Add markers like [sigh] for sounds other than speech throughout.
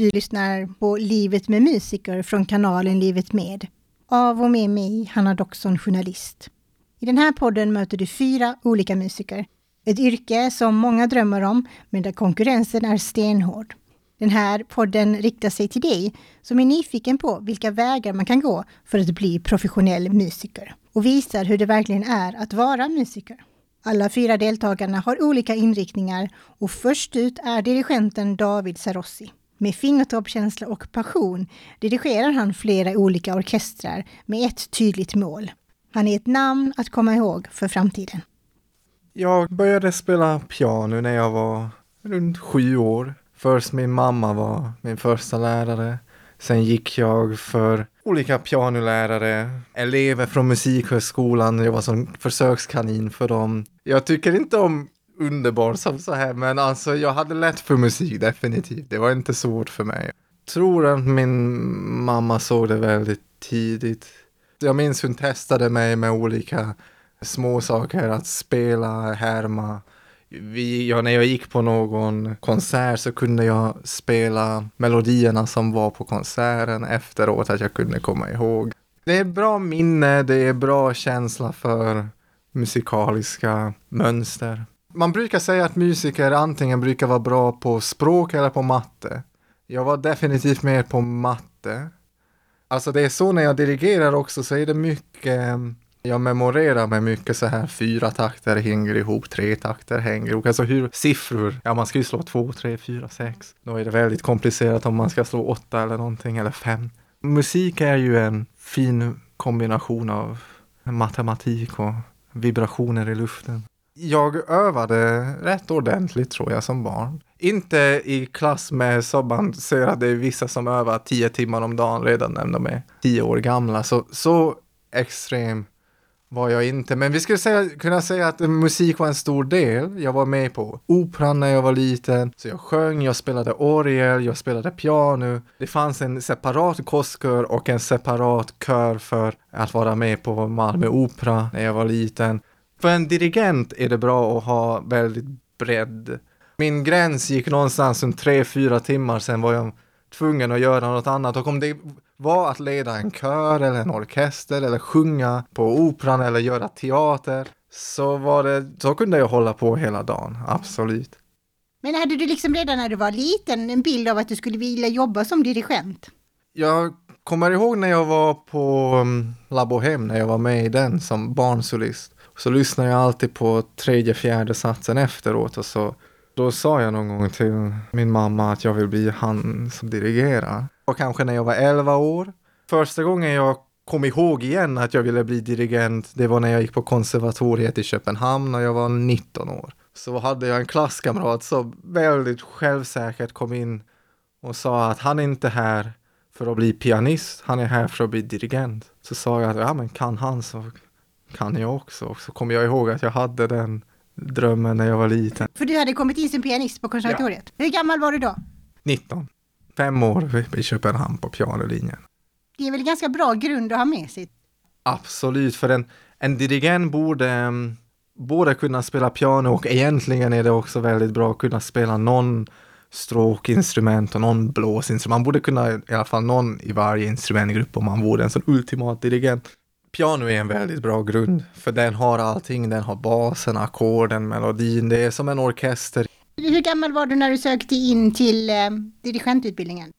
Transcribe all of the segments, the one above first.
Du lyssnar på Livet med musiker från kanalen Livet med. Av och med mig, Hanna Doxon, journalist. I den här podden möter du fyra olika musiker. Ett yrke som många drömmer om, men där konkurrensen är stenhård. Den här podden riktar sig till dig som är nyfiken på vilka vägar man kan gå för att bli professionell musiker och visar hur det verkligen är att vara musiker. Alla fyra deltagarna har olika inriktningar och först ut är dirigenten David Sarossi. Med fingertoppskänsla och passion dirigerar han flera olika orkestrar med ett tydligt mål. Han är ett namn att komma ihåg för framtiden. Jag började spela piano när jag var runt sju år. Först min mamma var min första lärare. Sen gick jag för olika pianolärare, elever från musikhögskolan. Jag var som försökskanin för dem. Jag tycker inte om underbar som så här, men alltså jag hade lätt för musik definitivt. Det var inte svårt för mig. Jag tror att min mamma såg det väldigt tidigt. Jag minns hon testade mig med olika små saker att spela, härma. Vi, ja, när jag gick på någon konsert så kunde jag spela melodierna som var på konserten efteråt, att jag kunde komma ihåg. Det är bra minne, det är bra känsla för musikaliska mönster. Man brukar säga att musiker antingen brukar vara bra på språk eller på matte. Jag var definitivt mer på matte. Alltså det är så när jag dirigerar också så är det mycket ehm, jag memorerar med mycket så här fyra takter hänger ihop, tre takter hänger ihop. Alltså hur siffror, ja man ska ju slå två, tre, fyra, sex. Då är det väldigt komplicerat om man ska slå åtta eller någonting eller fem. Musik är ju en fin kombination av matematik och vibrationer i luften. Jag övade rätt ordentligt tror jag som barn. Inte i klass med så man ser att det är vissa som övar tio timmar om dagen redan när de är tio år gamla. Så, så extrem var jag inte. Men vi skulle säga, kunna säga att musik var en stor del. Jag var med på operan när jag var liten. Så jag sjöng, jag spelade orgel, jag spelade piano. Det fanns en separat kostkör och en separat kör för att vara med på Malmö Opera när jag var liten. För en dirigent är det bra att ha väldigt bredd. Min gräns gick någonstans runt tre, fyra timmar, sen var jag tvungen att göra något annat och om det var att leda en kör eller en orkester eller sjunga på operan eller göra teater så var det, så kunde jag hålla på hela dagen, absolut. Men hade du liksom redan när du var liten en bild av att du skulle vilja jobba som dirigent? Jag kommer ihåg när jag var på um, La Bohème, när jag var med i den som barnsolist. Så lyssnade jag alltid på tredje, fjärde satsen efteråt och så då sa jag någon gång till min mamma att jag vill bli han som dirigerar. Och kanske när jag var 11 år. Första gången jag kom ihåg igen att jag ville bli dirigent, det var när jag gick på konservatoriet i Köpenhamn när jag var 19 år. Så hade jag en klasskamrat som väldigt självsäkert kom in och sa att han är inte här för att bli pianist, han är här för att bli dirigent. Så sa jag att ja men kan han så kan jag också. Och så kommer jag ihåg att jag hade den drömmen när jag var liten. För du hade kommit in som pianist på konservatoriet? Ja. Hur gammal var du då? 19. Fem år i Köpenhamn på pianolinjen. Det är väl ganska bra grund att ha med sig? Absolut, för en, en dirigent borde um, både kunna spela piano och egentligen är det också väldigt bra att kunna spela någon stråkinstrument och någon blåsinstrument. Man borde kunna i alla fall någon i varje instrumentgrupp om man vore en sån ultimat dirigent. Piano är en väldigt bra grund, för den har allting. Den har basen, ackorden, melodin. Det är som en orkester. Hur gammal var du när du sökte in till eh, dirigentutbildningen?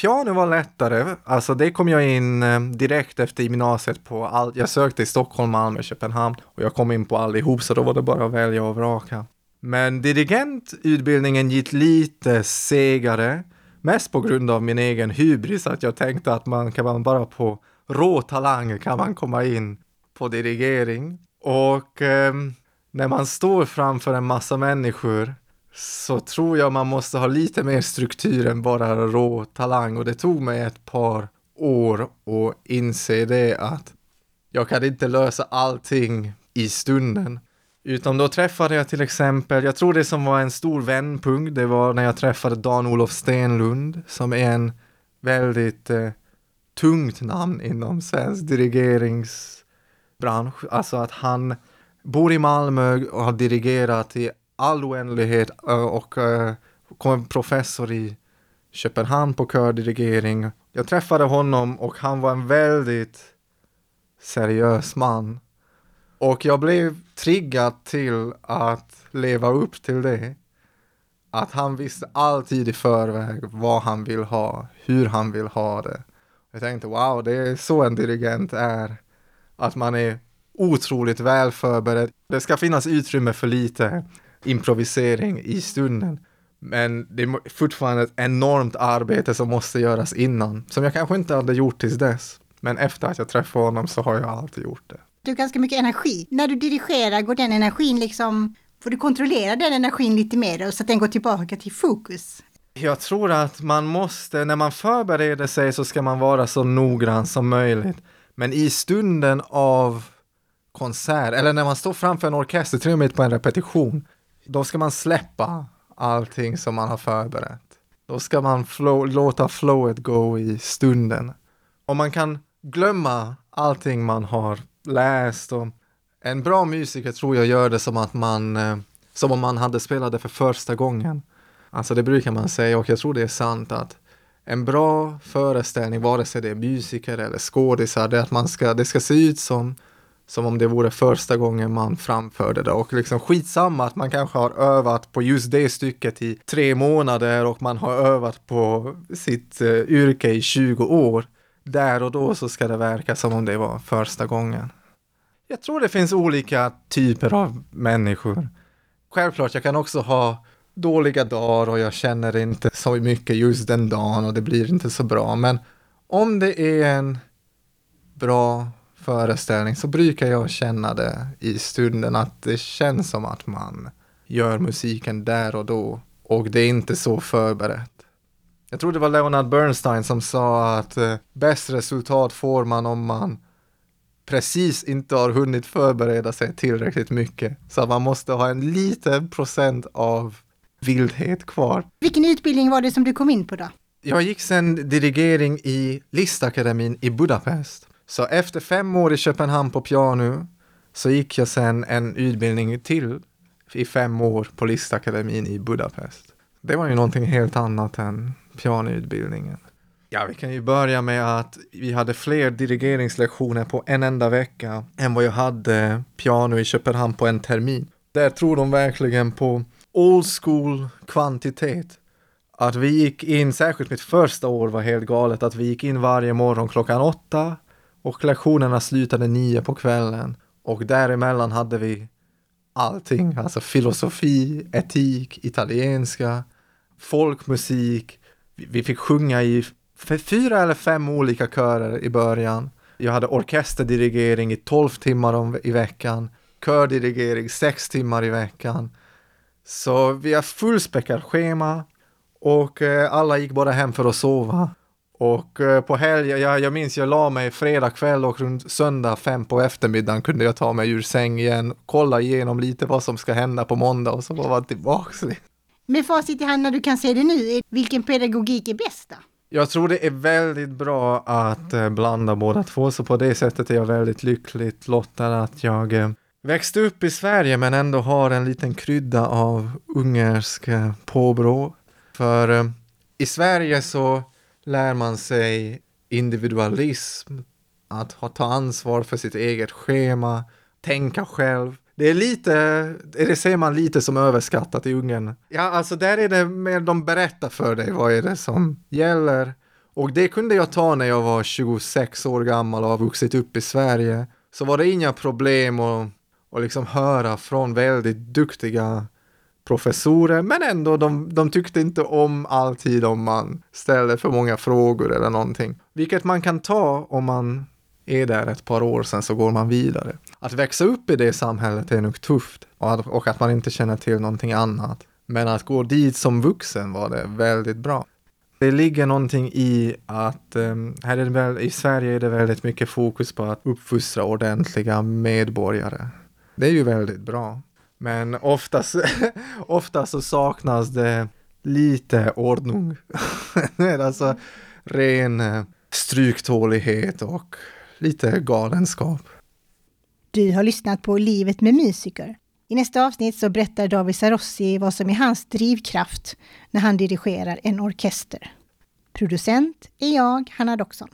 Piano var lättare. Alltså det kom jag in eh, direkt efter gymnasiet på all... Jag sökte i Stockholm, Malmö, Köpenhamn och jag kom in på allihop så då var det bara att välja och vraka. Men dirigentutbildningen gick lite segare. Mest på grund av min egen hybris, att jag tänkte att man kan man bara på rå talang kan man komma in på dirigering. Och eh, när man står framför en massa människor så tror jag man måste ha lite mer struktur än bara rå talang och det tog mig ett par år att inse det att jag kan inte lösa allting i stunden. Utan då träffade jag till exempel, jag tror det som var en stor vändpunkt, det var när jag träffade Dan-Olof Stenlund som är en väldigt eh, tungt namn inom svensk dirigeringsbransch. Alltså att han bor i Malmö och har dirigerat i all oändlighet eh, och eh, kom professor i Köpenhamn på kördirigering. Jag träffade honom och han var en väldigt seriös man. Och jag blev triggad till att leva upp till det. Att han visste alltid i förväg vad han vill ha, hur han vill ha det. Jag tänkte wow, det är så en dirigent är. Att man är otroligt väl förberedd. Det ska finnas utrymme för lite improvisering i stunden. Men det är fortfarande ett enormt arbete som måste göras innan, som jag kanske inte hade gjort tills dess. Men efter att jag träffade honom så har jag alltid gjort det. Du har ganska mycket energi. När du dirigerar, går den energin liksom, får du kontrollera den energin lite mer så att den går tillbaka till fokus? Jag tror att man måste, när man förbereder sig så ska man vara så noggrann som möjligt. Men i stunden av konsert, eller när man står framför en orkester, till och med på en repetition, då ska man släppa allting som man har förberett. Då ska man flow, låta flowet gå i stunden. Och man kan glömma allting man har läst och en bra musiker tror jag gör det som att man, eh, som om man hade spelat det för första gången. Alltså det brukar man säga och jag tror det är sant att en bra föreställning, vare sig det är musiker eller skådisar, det är att man ska, det ska se ut som som om det vore första gången man framförde det och liksom skitsamma att man kanske har övat på just det stycket i tre månader och man har övat på sitt uh, yrke i 20 år. Där och då så ska det verka som om det var första gången. Jag tror det finns olika typer av människor. Självklart, jag kan också ha dåliga dagar och jag känner inte så mycket just den dagen och det blir inte så bra. Men om det är en bra föreställning så brukar jag känna det i stunden att det känns som att man gör musiken där och då och det är inte så förberett. Jag tror det var Leonard Bernstein som sa att eh, bäst resultat får man om man precis inte har hunnit förbereda sig tillräckligt mycket. Så man måste ha en liten procent av vildhet kvar. Vilken utbildning var det som du kom in på då? Jag gick sen dirigering i Listakademin i Budapest. Så efter fem år i Köpenhamn på piano så gick jag sen en utbildning till i fem år på Listakademin i Budapest. Det var ju någonting helt annat än pianoutbildningen. Ja, vi kan ju börja med att vi hade fler dirigeringslektioner på en enda vecka än vad jag hade piano i Köpenhamn på en termin. Där tror de verkligen på old school kvantitet. Att vi gick in, särskilt mitt första år var helt galet, att vi gick in varje morgon klockan åtta och lektionerna slutade nio på kvällen. Och däremellan hade vi allting, alltså filosofi, etik, italienska, folkmusik. Vi fick sjunga i fyra eller fem olika körer i början. Jag hade orkesterdirigering i tolv timmar om, i veckan, kördirigering sex timmar i veckan. Så vi har fullspäckat schema och eh, alla gick bara hem för att sova. Och eh, på helgen, jag, jag minns jag la mig fredag kväll och runt söndag fem på eftermiddagen kunde jag ta mig ur säng igen, kolla igenom lite vad som ska hända på måndag och så var man tillbaks. Med facit i hand när du kan se det nu, vilken pedagogik är bäst då? Jag tror det är väldigt bra att eh, blanda båda två, så på det sättet är jag väldigt lyckligt lottad att jag eh, växte upp i Sverige men ändå har en liten krydda av ungersk eh, påbrå. För eh, i Sverige så lär man sig individualism, att ha, ta ansvar för sitt eget schema, tänka själv. Det är lite, det ser man lite som överskattat i Ungern. Ja, alltså där är det mer de berättar för dig vad är det som gäller. Och det kunde jag ta när jag var 26 år gammal och har vuxit upp i Sverige. Så var det inga problem att, att liksom höra från väldigt duktiga professorer, men ändå de, de tyckte inte om alltid om man ställde för många frågor eller någonting. Vilket man kan ta om man är där ett par år sen så går man vidare. Att växa upp i det samhället är nog tufft och att, och att man inte känner till någonting annat. Men att gå dit som vuxen var det väldigt bra. Det ligger någonting i att um, här är det väl, i Sverige är det väldigt mycket fokus på att uppfostra ordentliga medborgare. Det är ju väldigt bra. Men oftast, [laughs] oftast så saknas det lite ordning. [laughs] alltså ren eh, stryktålighet och lite galenskap. Du har lyssnat på Livet med musiker. I nästa avsnitt så berättar David Sarossi vad som är hans drivkraft när han dirigerar en orkester. Producent är jag, Hanna Doxon.